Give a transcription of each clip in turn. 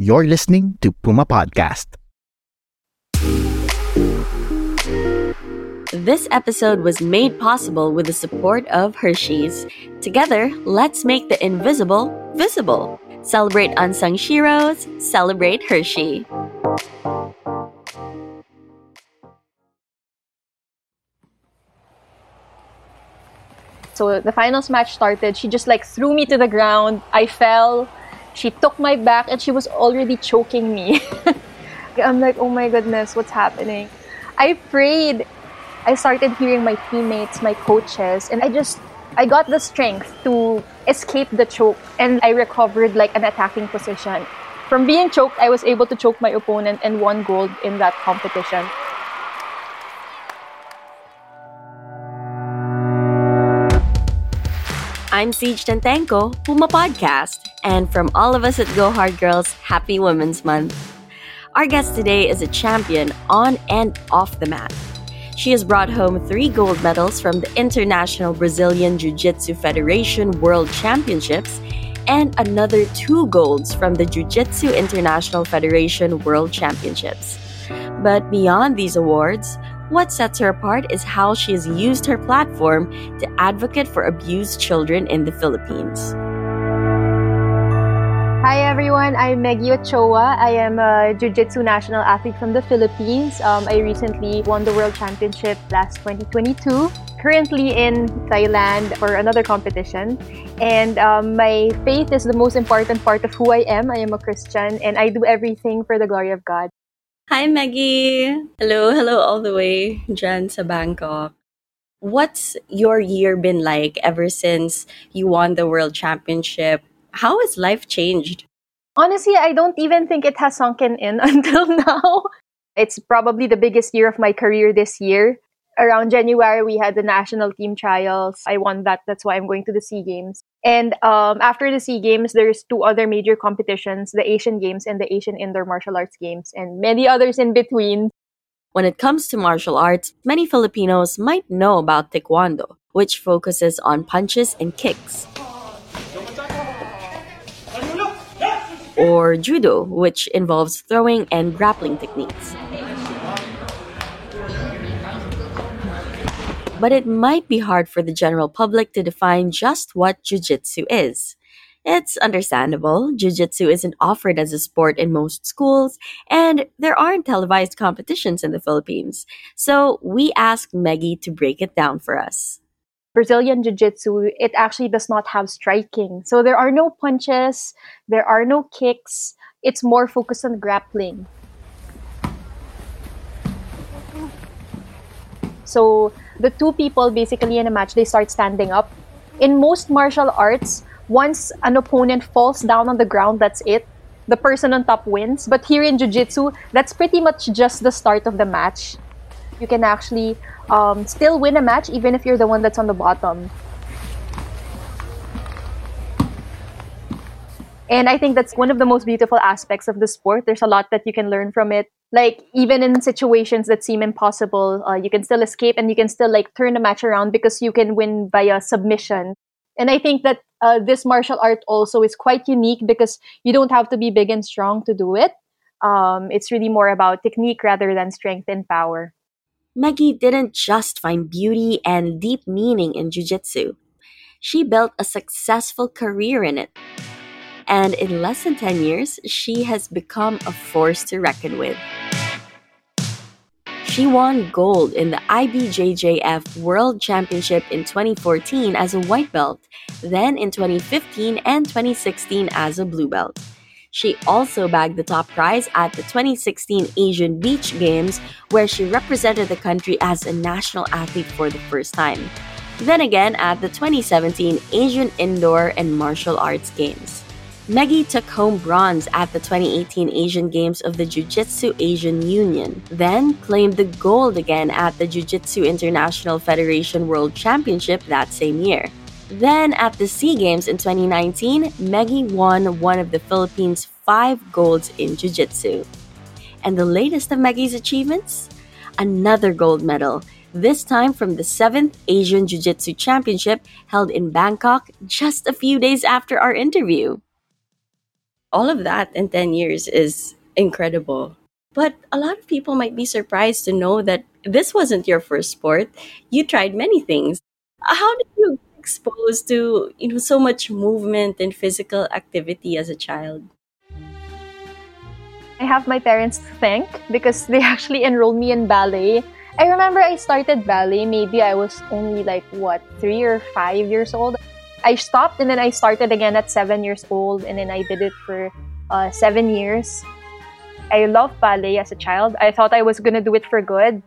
You're listening to Puma Podcast. This episode was made possible with the support of Hershey's. Together, let's make the invisible visible. Celebrate unsung heroes, celebrate Hershey. So the finals match started. She just like threw me to the ground. I fell. She took my back and she was already choking me. I'm like, oh my goodness, what's happening? I prayed. I started hearing my teammates, my coaches, and I just I got the strength to escape the choke and I recovered like an attacking position. From being choked, I was able to choke my opponent and won gold in that competition. I'm Ceej Tantengco, Puma Podcast, and from all of us at Go Hard Girls, Happy Women's Month. Our guest today is a champion on and off the mat. She has brought home three gold medals from the International Brazilian Jiu Jitsu Federation World Championships and another two golds from the Jiu Jitsu International Federation World Championships. But beyond these awards, what sets her apart is how she has used her platform to advocate for abused children in the Philippines. Hi everyone, I'm Meggie Ochoa. I am a Jiu-Jitsu national athlete from the Philippines. Um, I recently won the World Championship last 2022. Currently in Thailand for another competition. And um, my faith is the most important part of who I am. I am a Christian and I do everything for the glory of God. Hi, Meggie. Hello, hello, all the way, Jan sa Bangkok. What's your year been like ever since you won the World Championship? How has life changed? Honestly, I don't even think it has sunken in until now. It's probably the biggest year of my career this year. Around January, we had the national team trials. I won that. That's why I'm going to the SEA Games. And um, after the SEA Games, there's two other major competitions the Asian Games and the Asian Indoor Martial Arts Games, and many others in between. When it comes to martial arts, many Filipinos might know about Taekwondo, which focuses on punches and kicks. Or Judo, which involves throwing and grappling techniques. But it might be hard for the general public to define just what jujitsu is. It's understandable. Jiu-jitsu isn't offered as a sport in most schools, and there aren't televised competitions in the Philippines. So we asked Meggie to break it down for us. Brazilian Jiu-Jitsu, it actually does not have striking. So there are no punches, there are no kicks. It's more focused on grappling. So the two people basically in a match, they start standing up. In most martial arts, once an opponent falls down on the ground, that's it. The person on top wins. But here in Jiu-Jitsu, that's pretty much just the start of the match. You can actually um, still win a match even if you're the one that's on the bottom. And I think that's one of the most beautiful aspects of the sport. There's a lot that you can learn from it. Like even in situations that seem impossible, uh, you can still escape and you can still like turn the match around because you can win via submission. And I think that uh, this martial art also is quite unique because you don't have to be big and strong to do it. Um, it's really more about technique rather than strength and power. Meggie didn't just find beauty and deep meaning in jiu-jitsu. She built a successful career in it and in less than 10 years, she has become a force to reckon with. She won gold in the IBJJF World Championship in 2014 as a white belt, then in 2015 and 2016 as a blue belt. She also bagged the top prize at the 2016 Asian Beach Games, where she represented the country as a national athlete for the first time. Then again at the 2017 Asian Indoor and Martial Arts Games. Meggie took home bronze at the 2018 Asian Games of the Jiu Jitsu Asian Union, then claimed the gold again at the Jiu Jitsu International Federation World Championship that same year. Then at the SEA Games in 2019, Meggie won one of the Philippines' five golds in Jiu Jitsu. And the latest of Meggie's achievements? Another gold medal, this time from the 7th Asian Jiu Jitsu Championship held in Bangkok just a few days after our interview. All of that in 10 years is incredible. But a lot of people might be surprised to know that this wasn't your first sport. You tried many things. How did you get exposed to you know so much movement and physical activity as a child? I have my parents to thank because they actually enrolled me in ballet. I remember I started ballet, maybe I was only like, what, three or five years old. I stopped and then I started again at seven years old, and then I did it for uh, seven years. I loved ballet as a child. I thought I was gonna do it for good,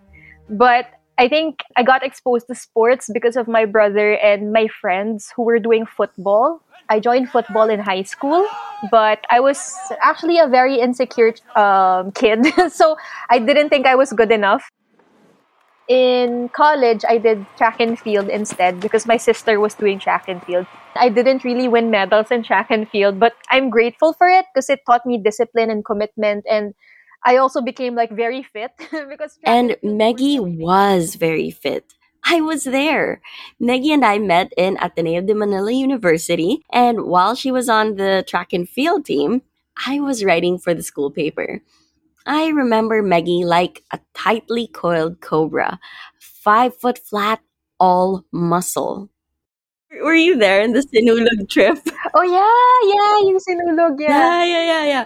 but I think I got exposed to sports because of my brother and my friends who were doing football. I joined football in high school, but I was actually a very insecure um, kid, so I didn't think I was good enough. In college, I did track and field instead because my sister was doing track and field. I didn't really win medals in track and field, but I'm grateful for it because it taught me discipline and commitment and I also became like very fit because And and field was Meggie so rewarding. was very fit. I was there. Meggie and I met in Ateneo de Manila University, and while she was on the track and field team, I was writing for the school paper. I remember Meggie like a tightly coiled cobra, five foot flat, all muscle. Were you there in the Sinulog trip? Oh yeah, yeah, yung sinulog, yeah. Yeah, yeah, yeah, yeah.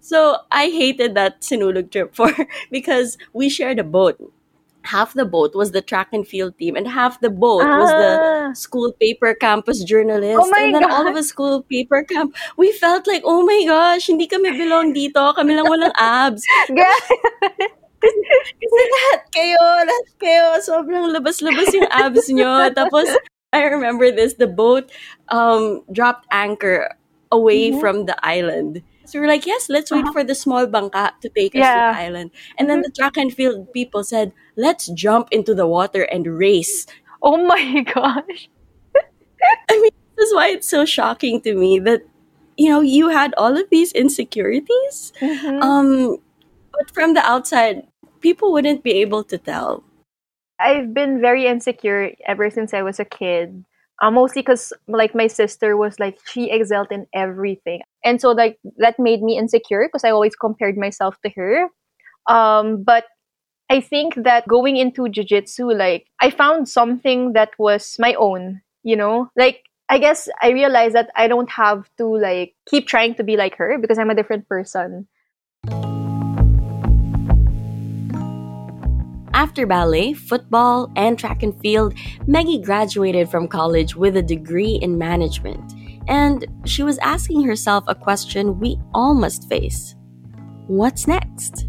So I hated that Sinulog trip for because we shared a boat. Half the boat was the track and field team, and half the boat was the Ah, school paper campus oh journalist. my And then all of god. us school paper camp, we felt like, oh my gosh, hindi kami belong dito. Kami lang walang abs. Kasi, lahat kayo, lahat kayo, sobrang labas-labas yung abs nyo. Tapos, I remember this, the boat um, dropped anchor away Mhm. from the island. So we're like, yes, let's wait Uh-huh. for the small bangka to take us to the island. And then Mhm. the track and field people said, let's jump into the water and race. Oh my gosh. I mean, this is why it's so shocking to me that, you know, you had all of these insecurities. Mhm. Um, but from the outside, people wouldn't be able to tell. I've been very insecure ever since I was a kid. Uh, mostly because like my sister was like she excelled in everything, and so like that made me insecure because I always compared myself to her. Um, but I think that going into jujitsu, like I found something that was my own. You know, like I guess I realized that I don't have to like keep trying to be like her because I'm a different person. After ballet, football, and track and field, Meggie graduated from college with a degree in management. And she was asking herself a question we all must face What's next?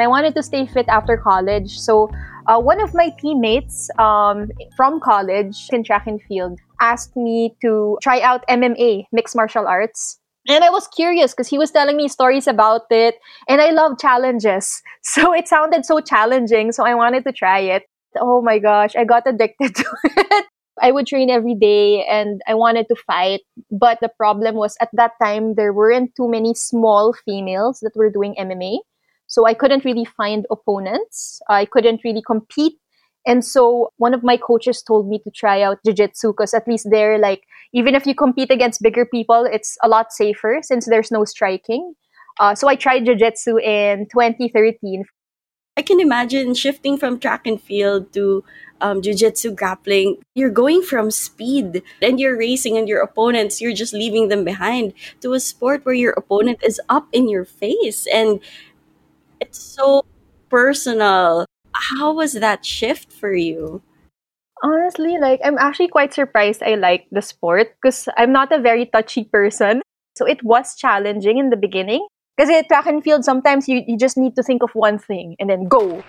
I wanted to stay fit after college. So, uh, one of my teammates um, from college in track and field asked me to try out MMA, mixed martial arts. And I was curious because he was telling me stories about it, and I love challenges. So it sounded so challenging, so I wanted to try it. Oh my gosh, I got addicted to it. I would train every day and I wanted to fight. But the problem was at that time, there weren't too many small females that were doing MMA. So I couldn't really find opponents. I couldn't really compete. And so one of my coaches told me to try out jiu-jitsu because at least there, like, even if you compete against bigger people, it's a lot safer since there's no striking. Uh, so I tried jiu-jitsu in 2013. I can imagine shifting from track and field to um, jiu-jitsu grappling. You're going from speed and you're racing and your opponents, you're just leaving them behind to a sport where your opponent is up in your face and it's so personal. How was that shift for you? Honestly, like, I'm actually quite surprised I like the sport because I'm not a very touchy person. So it was challenging in the beginning. Because at track and field, sometimes you, you just need to think of one thing and then go.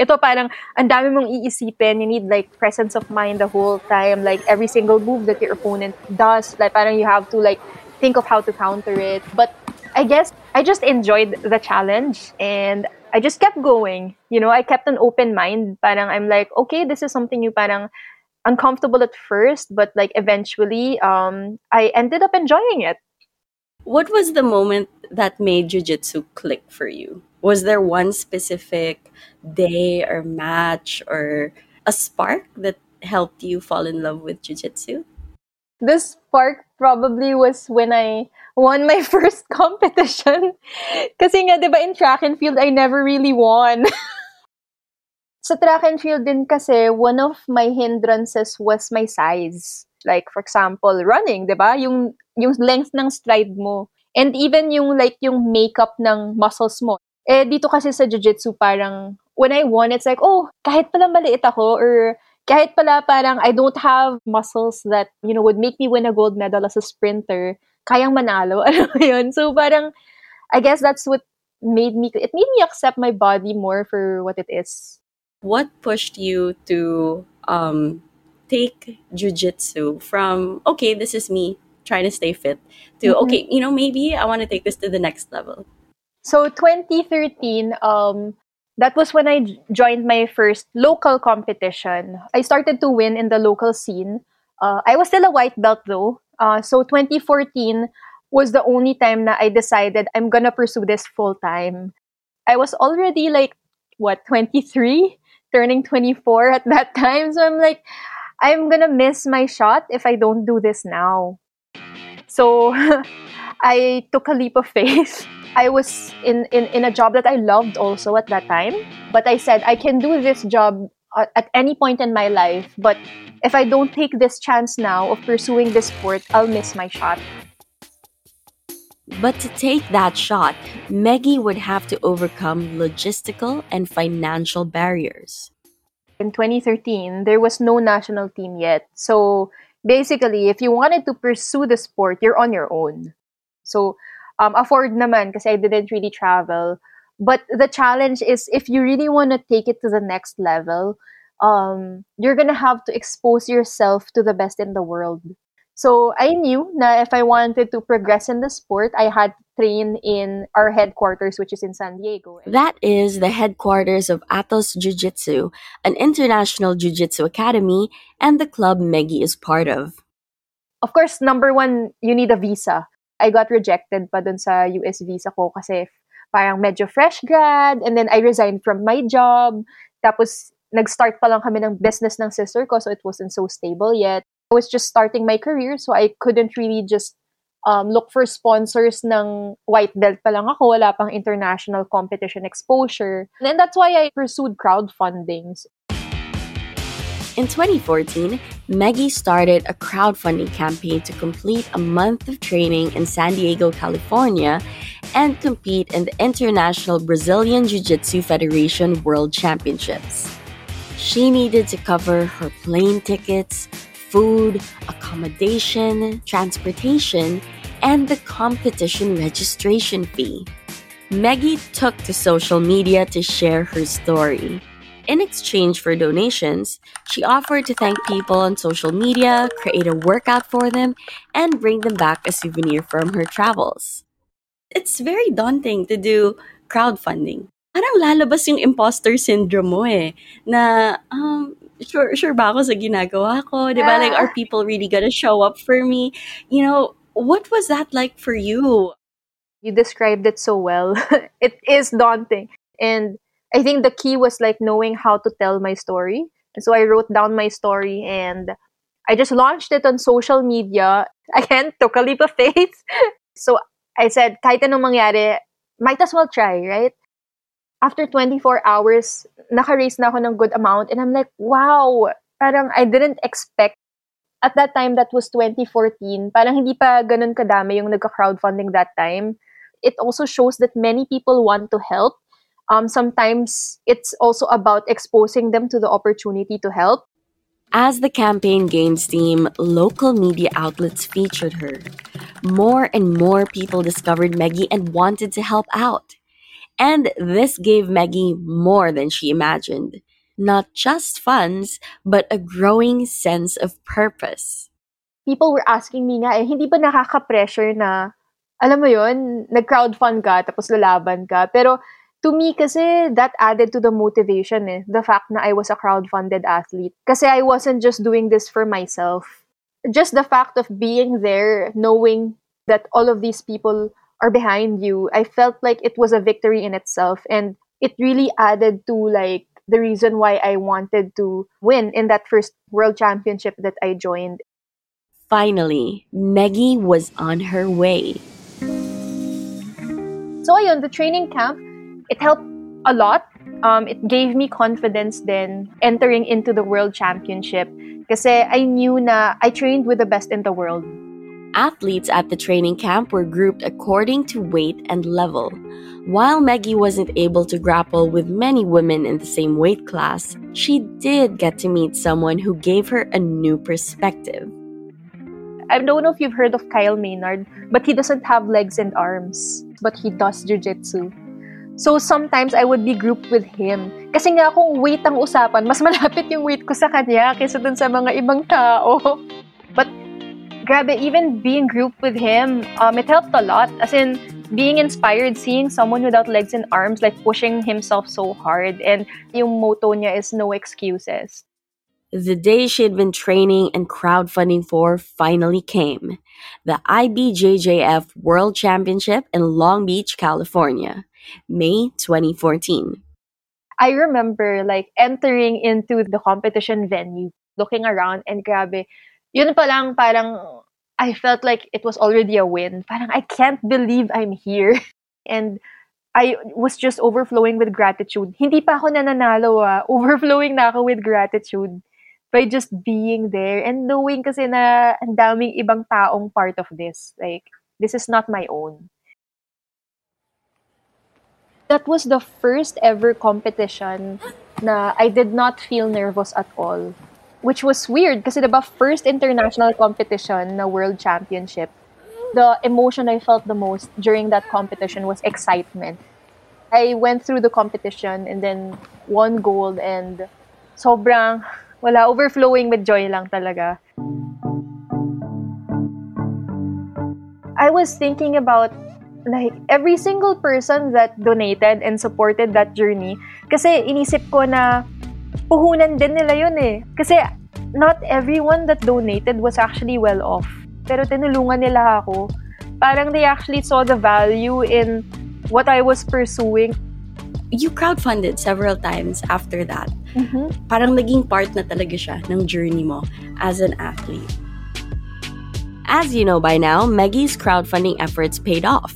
Ito parang ang dami mong iisipin. You need like presence of mind the whole time. Like every single move that your opponent does, like parang you have to like think of how to counter it. But I guess I just enjoyed the challenge and I just kept going. You know, I kept an open mind. Parang I'm like, okay, this is something you parang uncomfortable at first, but like eventually, um, I ended up enjoying it. What was the moment that made jiu-jitsu click for you? Was there one specific day or match or a spark that helped you fall in love with jiu-jitsu? This spark probably was when I won my first competition. Kasi nga, di ba, in track and field, I never really won. Sa track and field din kasi, one of my hindrances was my size. Like, for example, running, di ba? Yung, yung length ng stride mo. And even yung, like, yung makeup ng muscles mo. Eh, dito kasi sa jiu-jitsu, parang, when I won, it's like, oh, kahit pala maliit ako, or kahit pala parang I don't have muscles that, you know, would make me win a gold medal as a sprinter, kayang manalo. Ano yun? So parang, I guess that's what made me, it made me accept my body more for what it is. What pushed you to um, take jujitsu from, okay, this is me trying to stay fit, to, Mhm. okay, you know, maybe I want to take this to the next level? So 2013, um, that was when I j- joined my first local competition. I started to win in the local scene. Uh, I was still a white belt though. Uh, so 2014 was the only time that I decided I'm gonna pursue this full time. I was already like what 23, turning 24 at that time. So I'm like, I'm gonna miss my shot if I don't do this now. So I took a leap of faith. I was in, in, in a job that I loved also at that time. But I said, I can do this job at, at any point in my life. But if I don't take this chance now of pursuing this sport, I'll miss my shot. But to take that shot, Meggie would have to overcome logistical and financial barriers. In 2013, there was no national team yet. So basically, if you wanted to pursue the sport, you're on your own. So um, afford naman kasi I didn't really travel. But the challenge is if you really want to take it to the next level, um, you're gonna have to expose yourself to the best in the world. So I knew that if I wanted to progress in the sport, I had to train in our headquarters, which is in San Diego. That is the headquarters of Atos Jiu Jitsu, an international jiu jitsu academy, and the club Meggie is part of. of course, number one, you need a visa. I got rejected pa dun sa US visa ko kasi parang medyo fresh grad and then I resigned from my job. Tapos, nag-start pa lang kami ng business ng sister ko so it wasn't so stable yet. I was just starting my career so I couldn't really just um, look for sponsors ng white belt pa lang ako. Wala pang international competition exposure. And then that's why I pursued crowdfundings. In 2014, Meggie started a crowdfunding campaign to complete a month of training in San Diego, California, and compete in the International Brazilian Jiu Jitsu Federation World Championships. She needed to cover her plane tickets, food, accommodation, transportation, and the competition registration fee. Meggie took to social media to share her story. In exchange for donations, she offered to thank people on social media, create a workout for them, and bring them back a souvenir from her travels. It's very daunting to do crowdfunding. Parang lalabas yung imposter syndrome mo eh. Na, um, sure, sure ba ako sa ginagawa ko? Di ba? Like, are people really gonna show up for me? You know, what was that like for you? You described it so well. it is daunting. And I think the key was like knowing how to tell my story. And so I wrote down my story and I just launched it on social media. Again, took a leap of faith. So I said, kahit anong mangyari, might as well try, right? After 24 hours, naka-raise na ako ng good amount. And I'm like, wow, parang I didn't expect at that time that was 2014 parang hindi pa ganun kadami yung nagka-crowdfunding that time it also shows that many people want to help um, sometimes it's also about exposing them to the opportunity to help As the campaign gained steam, local media outlets featured her. More and more people discovered Meggie and wanted to help out. And this gave Meggie more than she imagined. Not just funds, but a growing sense of purpose. people were asking me nga eh hindi ba nakaka-pressure na alam mo yon nag-crowdfund ka tapos lalaban ka pero to me kasi that added to the motivation eh the fact na I was a crowdfunded athlete kasi I wasn't just doing this for myself just the fact of being there knowing that all of these people are behind you I felt like it was a victory in itself and it really added to like the reason why I wanted to win in that first world championship that I joined finally, Meggie was on her way. So ayun, the training camp, it helped a lot. Um, it gave me confidence then entering into the world championship kasi I knew na I trained with the best in the world. Athletes at the training camp were grouped according to weight and level. While Meggie wasn't able to grapple with many women in the same weight class, she did get to meet someone who gave her a new perspective. I don't know if you've heard of Kyle Maynard, but he doesn't have legs and arms, but he does jujitsu. So sometimes I would be grouped with him. Kasi nga kung weight ang usapan, mas malapit yung weight ko sa kanya kaysa dun sa mga ibang tao. But grabe, even being grouped with him, um, it helped a lot. As in, being inspired, seeing someone without legs and arms, like pushing himself so hard. And yung motto niya is no excuses. The day she had been training and crowdfunding for finally came the IBJJF World Championship in Long Beach, California, May 2014. I remember like entering into the competition venue, looking around, and grabe, yun pa lang parang I felt like it was already a win. Parang I can't believe I'm here. And I was just overflowing with gratitude. Hindi pa ako nananalo ah. Overflowing na ako with gratitude by just being there and knowing kasi na ang daming ibang taong part of this. Like, this is not my own. That was the first ever competition na I did not feel nervous at all. Which was weird kasi diba first international competition na world championship. The emotion I felt the most during that competition was excitement. I went through the competition and then won gold and sobrang wala overflowing with joy lang talaga. I was thinking about like every single person that donated and supported that journey kasi inisip ko na puhunan din nila yun eh. Kasi not everyone that donated was actually well off. Pero tinulungan nila ako. Parang they actually saw the value in what I was pursuing. You crowdfunded several times after that. Mm-hmm. Parang naging part na talaga siya ng journey mo as an athlete. As you know by now, Meggy's crowdfunding efforts paid off.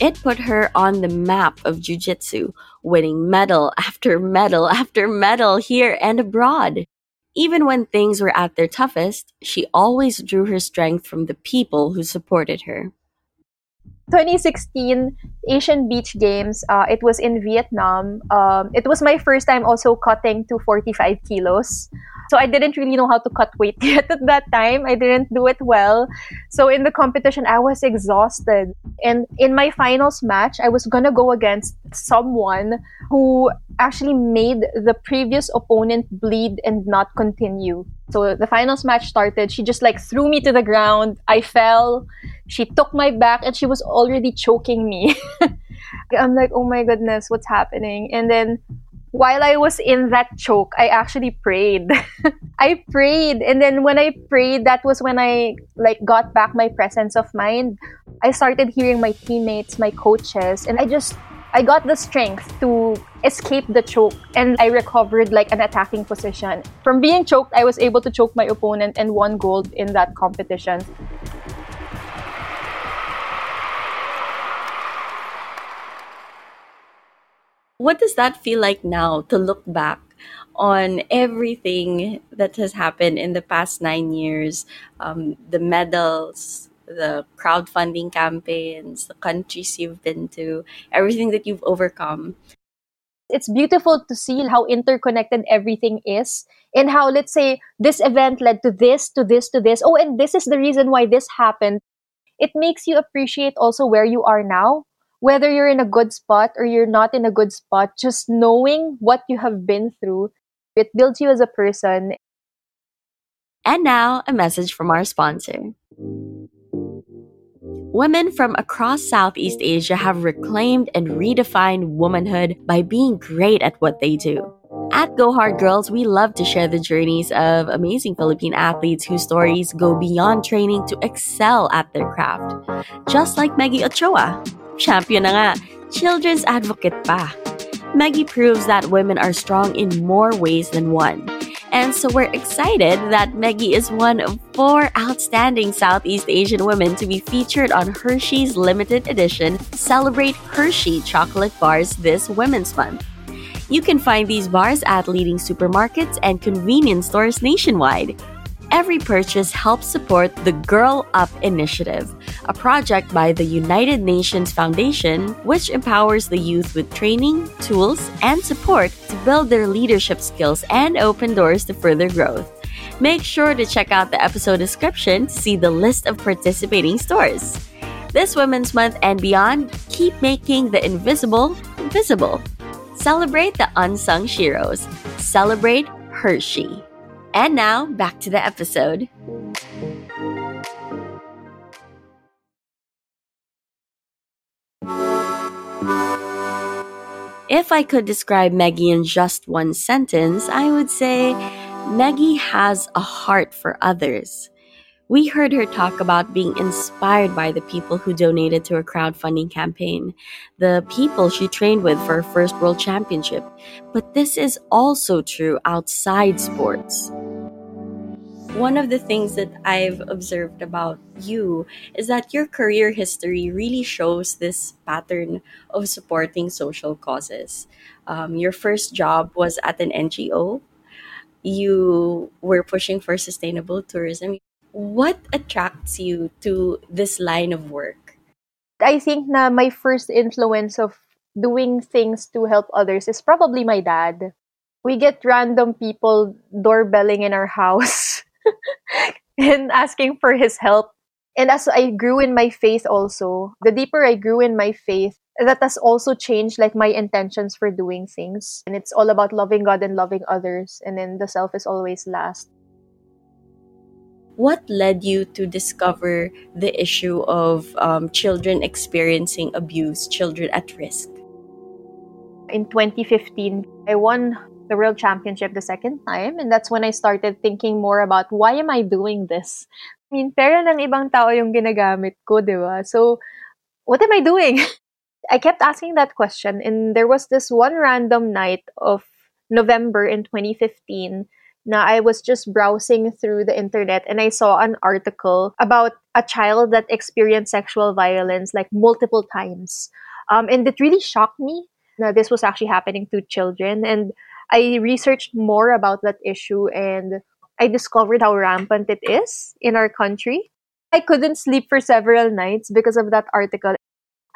It put her on the map of jiu-jitsu, winning medal after medal after medal here and abroad. Even when things were at their toughest, she always drew her strength from the people who supported her. 2016 Asian Beach Games, uh, it was in Vietnam. Um, it was my first time also cutting to 45 kilos. So I didn't really know how to cut weight yet at that time. I didn't do it well. So in the competition, I was exhausted. And in my finals match, I was gonna go against someone who actually made the previous opponent bleed and not continue. So the finals match started. She just like threw me to the ground. I fell. She took my back and she was already choking me. I'm like, oh my goodness, what's happening? And then while I was in that choke, I actually prayed. I prayed, and then when I prayed, that was when I like got back my presence of mind. I started hearing my teammates, my coaches, and I just I got the strength to escape the choke and I recovered like an attacking position. From being choked, I was able to choke my opponent and won gold in that competition. What does that feel like now to look back on everything that has happened in the past nine years? Um, the medals, the crowdfunding campaigns, the countries you've been to, everything that you've overcome. It's beautiful to see how interconnected everything is and how, let's say, this event led to this, to this, to this. Oh, and this is the reason why this happened. It makes you appreciate also where you are now whether you're in a good spot or you're not in a good spot, just knowing what you have been through, it builds you as a person. And now, a message from our sponsor. Women from across Southeast Asia have reclaimed and redefined womanhood by being great at what they do. At Go Hard Girls, we love to share the journeys of amazing Philippine athletes whose stories go beyond training to excel at their craft. Just like Meggie Ochoa, Champion na nga, children's advocate pa. Meggie proves that women are strong in more ways than one. And so we're excited that Meggie is one of four outstanding Southeast Asian women to be featured on Hershey's limited edition Celebrate Hershey chocolate bars this Women's Month. You can find these bars at leading supermarkets and convenience stores nationwide. Every purchase helps support the Girl Up Initiative, a project by the United Nations Foundation which empowers the youth with training, tools, and support to build their leadership skills and open doors to further growth. Make sure to check out the episode description to see the list of participating stores. This Women's Month and beyond, keep making the invisible visible. Celebrate the unsung heroes. Celebrate Hershey. And now, back to the episode. If I could describe Meggie in just one sentence, I would say Meggie has a heart for others. We heard her talk about being inspired by the people who donated to her crowdfunding campaign, the people she trained with for her first world championship. But this is also true outside sports. One of the things that I've observed about you is that your career history really shows this pattern of supporting social causes. Um, your first job was at an NGO. You were pushing for sustainable tourism what attracts you to this line of work? I think na my first influence of doing things to help others is probably my dad. We get random people doorbelling in our house and asking for his help. And as I grew in my faith also, the deeper I grew in my faith, that has also changed like my intentions for doing things. And it's all about loving God and loving others. And then the self is always last what led you to discover the issue of um, children experiencing abuse, children at risk? In 2015, I won the World Championship the second time, and that's when I started thinking more about why am I doing this? I mean, pera ng ibang tao yung ginagamit ko, di ba? So, what am I doing? I kept asking that question, and there was this one random night of November in 2015 na I was just browsing through the internet and I saw an article about a child that experienced sexual violence like multiple times. Um, and it really shocked me that this was actually happening to children. And I researched more about that issue and I discovered how rampant it is in our country. I couldn't sleep for several nights because of that article.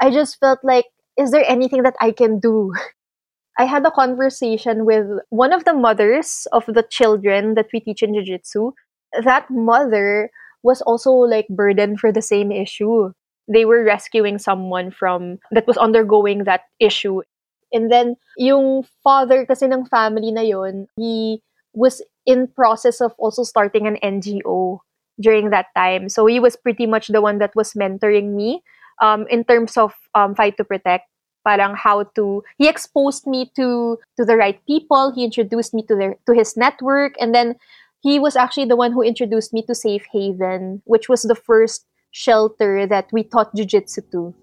I just felt like, is there anything that I can do? I had a conversation with one of the mothers of the children that we teach in jiu-jitsu. That mother was also like burdened for the same issue. They were rescuing someone from that was undergoing that issue. And then yung father kasi ng family na yon, he was in process of also starting an NGO during that time. So he was pretty much the one that was mentoring me um, in terms of um, fight to protect. Parang how to he exposed me to to the right people. He introduced me to their to his network. And then he was actually the one who introduced me to safe haven which was the first shelter that we taught jiu-jitsu to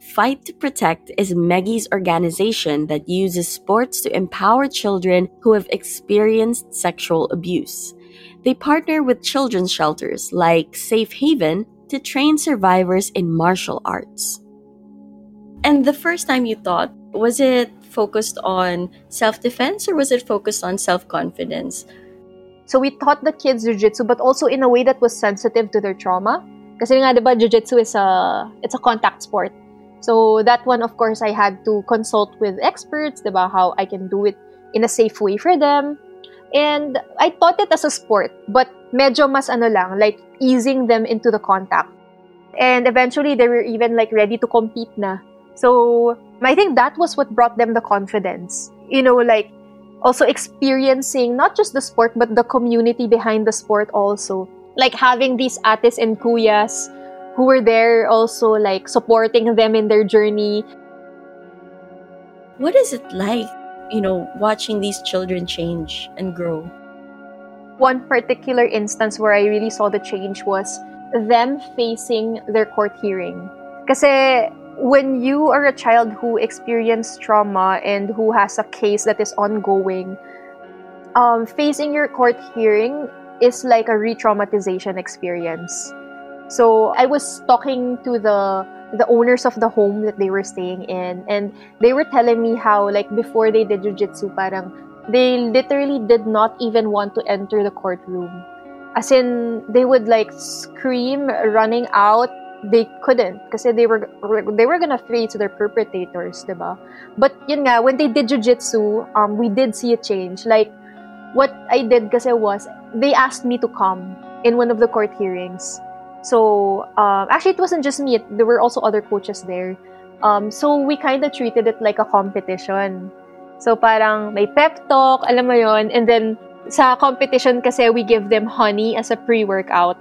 Fight to Protect is Meggie's organization that uses sports to empower children who have experienced sexual abuse. They partner with children's shelters like Safe Haven to train survivors in martial arts. And the first time you thought, was it focused on self defense or was it focused on self confidence? So we taught the kids jiu-jitsu but also in a way that was sensitive to their trauma. Kasi nga 'di ba jiu-jitsu is a it's a contact sport. So that one of course I had to consult with experts 'di ba how I can do it in a safe way for them. And I taught it as a sport but medyo mas ano lang like easing them into the contact. And eventually they were even like ready to compete na. So I think that was what brought them the confidence. You know, like also experiencing not just the sport but the community behind the sport also. Like having these ates and kuyas who were there also like supporting them in their journey. What is it like, you know, watching these children change and grow? One particular instance where I really saw the change was them facing their court hearing. Kasi when you are a child who experienced trauma and who has a case that is ongoing, um, facing your court hearing is like a re-traumatization experience. So I was talking to the the owners of the home that they were staying in and they were telling me how like before they did jiu-jitsu parang they literally did not even want to enter the courtroom. As in they would like scream running out they couldn't because they were they were gonna flee to their perpetrators, diba? But yun nga, when they did jiu-jitsu, um, we did see a change. Like, what I did kasi was, they asked me to come in one of the court hearings. So, um, actually, it wasn't just me. There were also other coaches there. Um, so, we kind of treated it like a competition. So, parang may pep talk, alam mo yon And then, sa competition kasi, we give them honey as a pre-workout.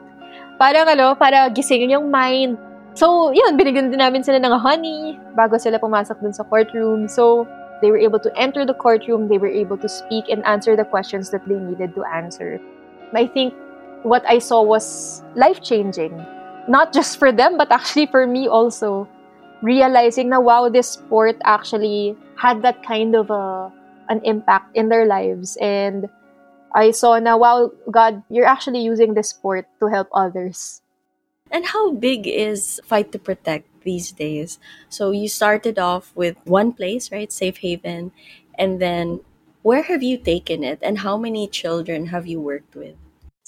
Parang ano, para gisingin yung mind. So, yun, binigyan din namin sila ng honey bago sila pumasok dun sa courtroom. So, they were able to enter the courtroom, they were able to speak and answer the questions that they needed to answer. I think what I saw was life-changing. Not just for them, but actually for me also. Realizing na, wow, this sport actually had that kind of a, an impact in their lives. And I saw na, wow, God, you're actually using this sport to help others. And how big is Fight to Protect these days? So you started off with one place, right? Safe Haven. And then where have you taken it and how many children have you worked with?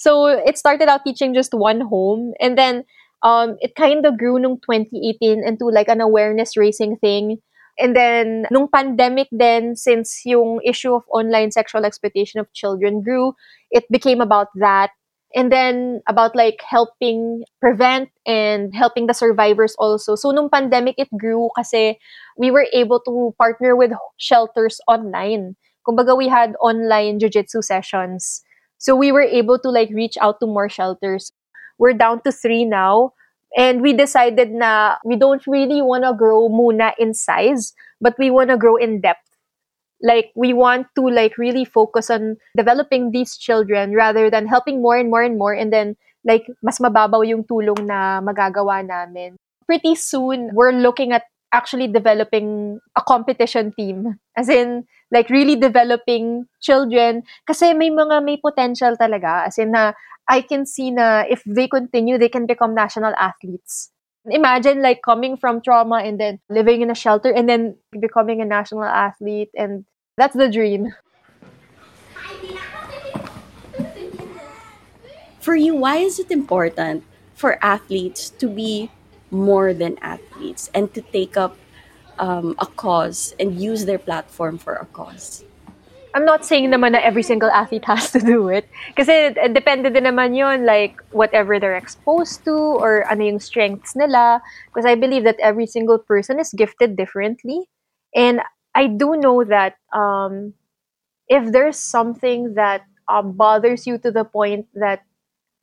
So it started out teaching just one home and then um, it kind of grew in 2018 into like an awareness raising thing And then, nung pandemic then, since yung issue of online sexual exploitation of children grew, it became about that. And then, about like helping prevent and helping the survivors also. So, nung pandemic, it grew kasi we were able to partner with shelters online. Kumbaga, we had online jiu-jitsu sessions. So, we were able to like reach out to more shelters. We're down to three now. And we decided na we don't really want to grow muna in size, but we want to grow in depth. Like we want to like really focus on developing these children rather than helping more and more and more and then like mas mababaw yung tulong na magagawa namin. Pretty soon, we're looking at actually developing a competition team. As in, like really developing children. Kasi may mga may potential talaga. As in na I can see na if they continue, they can become national athletes. Imagine like coming from trauma and then living in a shelter and then becoming a national athlete and that's the dream. For you, why is it important for athletes to be more than athletes and to take up um, a cause and use their platform for a cause? I'm not saying naman na every single athlete has to do it. Kasi depende din naman yun, like, whatever they're exposed to or ano yung strengths nila. Because I believe that every single person is gifted differently. And I do know that um, if there's something that um, bothers you to the point that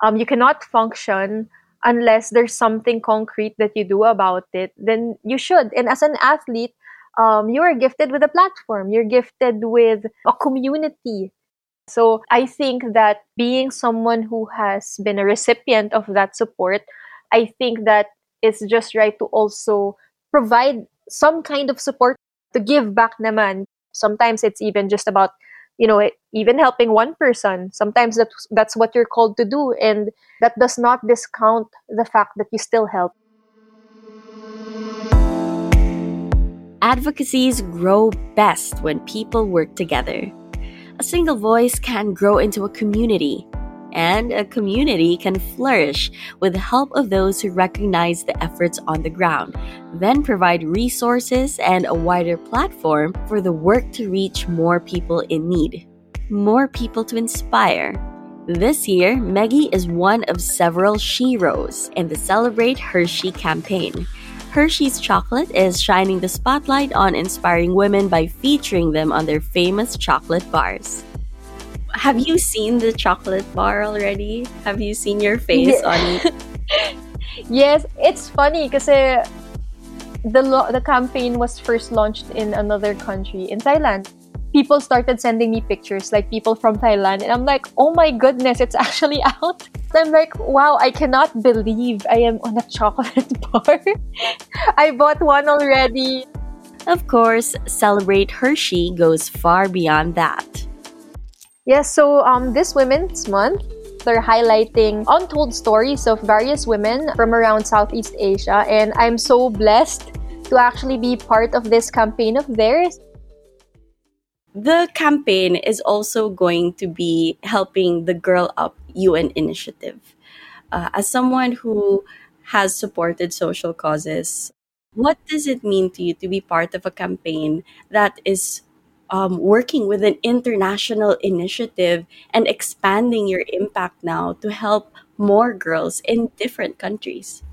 um, you cannot function unless there's something concrete that you do about it, then you should. And as an athlete, um, you are gifted with a platform, you're gifted with a community. So I think that being someone who has been a recipient of that support, I think that it's just right to also provide some kind of support to give back naman. Sometimes it's even just about, you know, even helping one person. Sometimes that's, that's what you're called to do. And that does not discount the fact that you still help. Advocacies grow best when people work together. A single voice can grow into a community, and a community can flourish with the help of those who recognize the efforts on the ground, then provide resources and a wider platform for the work to reach more people in need, more people to inspire. This year, Meggie is one of several sheroes in the Celebrate Hershey campaign Hershey's chocolate is shining the spotlight on inspiring women by featuring them on their famous chocolate bars. Have you seen the chocolate bar already? Have you seen your face yeah. on it? yes, it's funny because eh, the lo- the campaign was first launched in another country in Thailand people started sending me pictures, like people from Thailand. And I'm like, oh my goodness, it's actually out. I'm like, wow, I cannot believe I am on a chocolate bar. I bought one already. Of course, Celebrate Hershey goes far beyond that. Yes, so um, this Women's Month, they're highlighting untold stories of various women from around Southeast Asia, and I'm so blessed to actually be part of this campaign of theirs. The campaign is also going to be helping the Girl Up UN initiative. Uh, as someone who has supported social causes, what does it mean to you to be part of a campaign that is um, working with an international initiative and expanding your impact now to help more girls in different countries?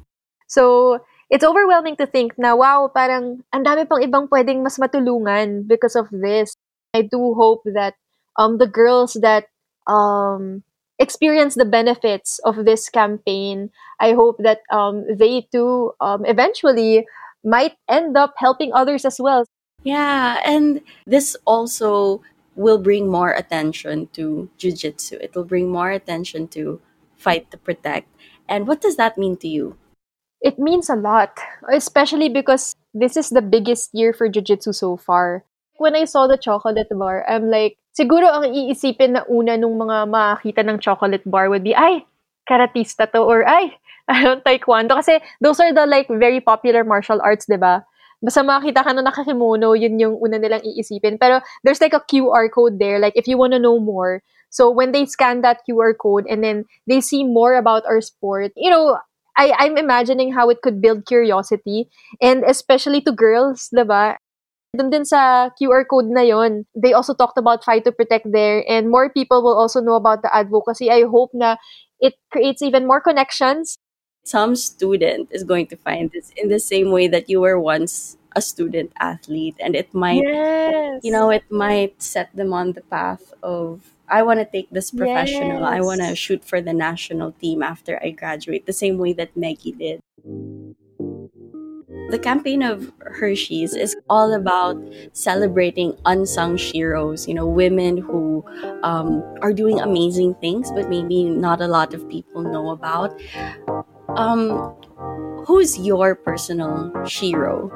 So, it's overwhelming to think na, wow, parang ang dami pang ibang pwedeng mas matulungan because of this. I do hope that um, the girls that um, experience the benefits of this campaign, I hope that um, they too um, eventually might end up helping others as well. Yeah, and this also will bring more attention to jiu-jitsu. It will bring more attention to fight to protect. And what does that mean to you? It means a lot, especially because this is the biggest year for jiu-jitsu so far. When I saw the chocolate bar, I'm like, siguro ang iisipin na una nung mga makakita ng chocolate bar would be, ay, karatista to, or ay, ano, taekwondo. Kasi those are the like very popular martial arts, di ba? Basta makakita ka na nakakimono, yun yung una nilang iisipin. Pero there's like a QR code there, like if you want to know more. So when they scan that QR code and then they see more about our sport, you know, I, I'm imagining how it could build curiosity and especially to girls, diba? Dun din sa QR code na yon, they also talked about Fight to Protect there and more people will also know about the advocacy. I hope na it creates even more connections. Some student is going to find this in the same way that you were once a student athlete and it might Yes. you know it might set them on the path of I want to take this professional. I want to shoot for the national team after I graduate, the same way that Meggie did. The campaign of Hershey's is all about celebrating unsung heroes, you know, women who um, are doing amazing things, but maybe not a lot of people know about. Um, who's your personal hero?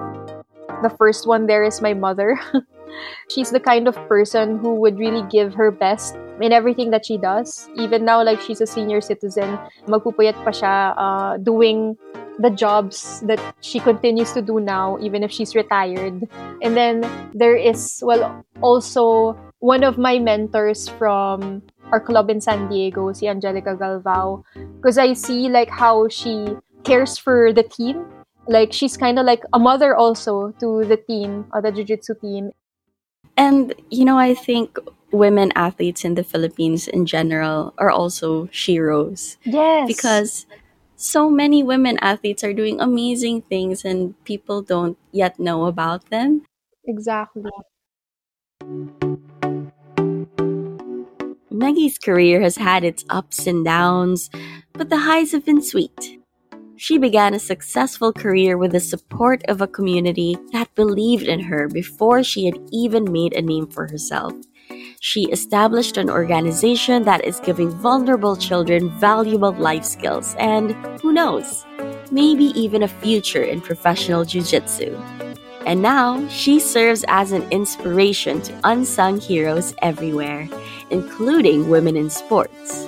The first one there is my mother. she's the kind of person who would really give her best in everything that she does. Even now, like she's a senior citizen, magpupuyat pa siya uh, doing the jobs that she continues to do now, even if she's retired. And then there is, well, also one of my mentors from our club in San Diego, si Angelica Galvao, because I see like how she cares for the team. Like she's kind of like a mother also to the team, uh, the jiu-jitsu team. And, you know, I think women athletes in the Philippines in general are also heroes Yes. because so many women athletes are doing amazing things and people don't yet know about them. exactly. Meggie's career has had its ups and downs, but the highs have been sweet. She began a successful career with the support of a community that believed in her before she had even made a name for herself. She established an organization that is giving vulnerable children valuable life skills and, who knows, maybe even a future in professional jiu-jitsu. And now, she serves as an inspiration to unsung heroes everywhere, including women in sports.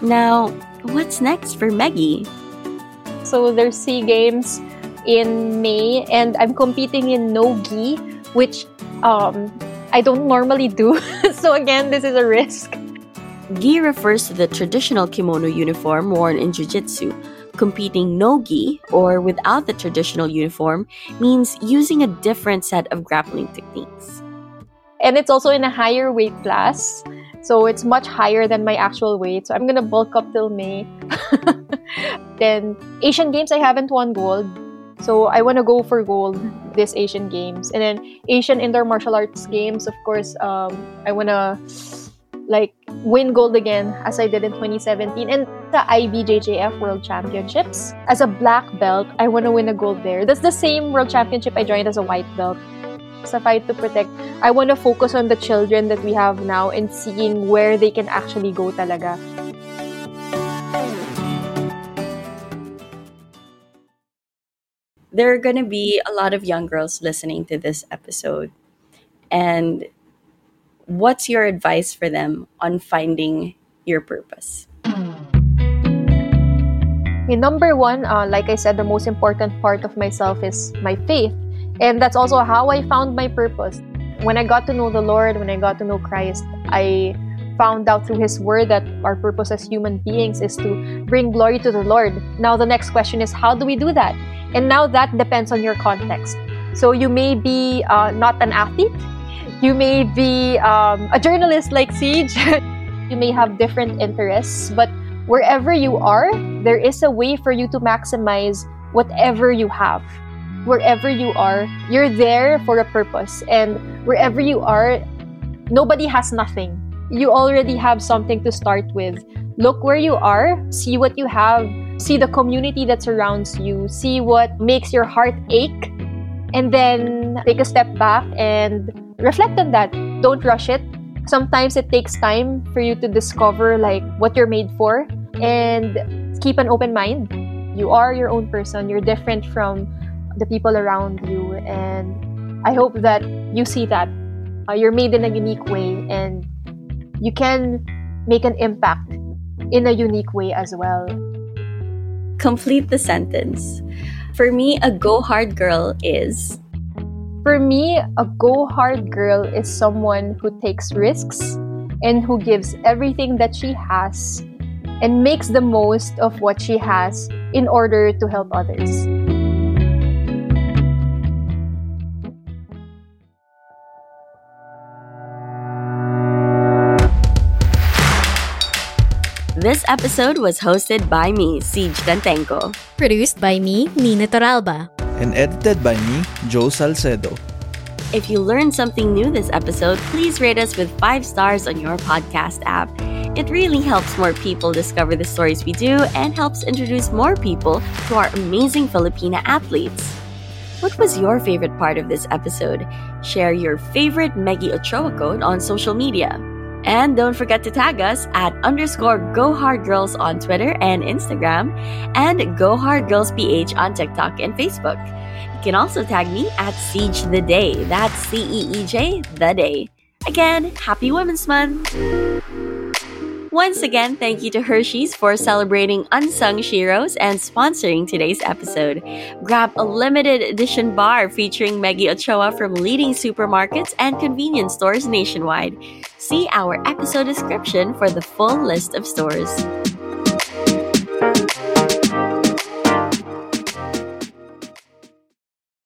Now, what's next for Meggie? So there's SEA Games in May, and I'm competing in no gi, which um, I don't normally do. so again, this is a risk. Gi refers to the traditional kimono uniform worn in jiu-jitsu. Competing no gi, or without the traditional uniform, means using a different set of grappling techniques. And it's also in a higher weight class. So it's much higher than my actual weight. So I'm gonna bulk up till May. then Asian Games, I haven't won gold. So I want to go for gold this Asian Games. And then Asian Indoor Martial Arts Games, of course, um, I want to like win gold again as I did in 2017. And the IBJJF World Championships, as a black belt, I want to win a gold there. That's the same World Championship I joined as a white belt. Fight to Protect, I want to focus on the children that we have now and seeing where they can actually go talaga. There are going to be a lot of young girls listening to this episode. And what's your advice for them on finding your purpose? Okay, number one, uh, like I said, the most important part of myself is my faith. And that's also how I found my purpose. When I got to know the Lord, when I got to know Christ, I found out through His Word that our purpose as human beings is to bring glory to the Lord. Now, the next question is how do we do that? And now that depends on your context. So, you may be uh, not an athlete, you may be um, a journalist like Ceej, you may have different interests, but wherever you are, there is a way for you to maximize whatever you have. Wherever you are, you're there for a purpose. And wherever you are, nobody has nothing. You already have something to start with. Look where you are, see what you have, see the community that surrounds you, see what makes your heart ache, and then take a step back and reflect on that. Don't rush it sometimes it takes time for you to discover like what you're made for and keep an open mind you are your own person you're different from the people around you and i hope that you see that uh, you're made in a unique way and you can make an impact in a unique way as well. Complete the sentence. For me a go hard girl is. For me, a go hard girl is someone who takes risks and who gives everything that she has and makes the most of what she has in order to help others. This episode was hosted by me, Ceej Tantengco. Produced by me, Nina Toralba and edited by me, Joe Salcedo. If you learned something new this episode, please rate us with five stars on your podcast app. It really helps more people discover the stories we do and helps introduce more people to our amazing Filipina athletes. What was your favorite part of this episode? Share your favorite Meggie Ochoa quote on social media. And don't forget to tag us at underscore Go Hard Girls on Twitter and Instagram, and Go Hard Girls PH on TikTok and Facebook. You can also tag me at Ceej the Day. That's C E E J the Day. Again, happy Women's Month! Once again, thank you to Hershey's for celebrating Unsung Sheroes and sponsoring today's episode. Grab a limited edition bar featuring Meggie Ochoa from leading supermarkets and convenience stores nationwide. See our episode description for the full list of stores.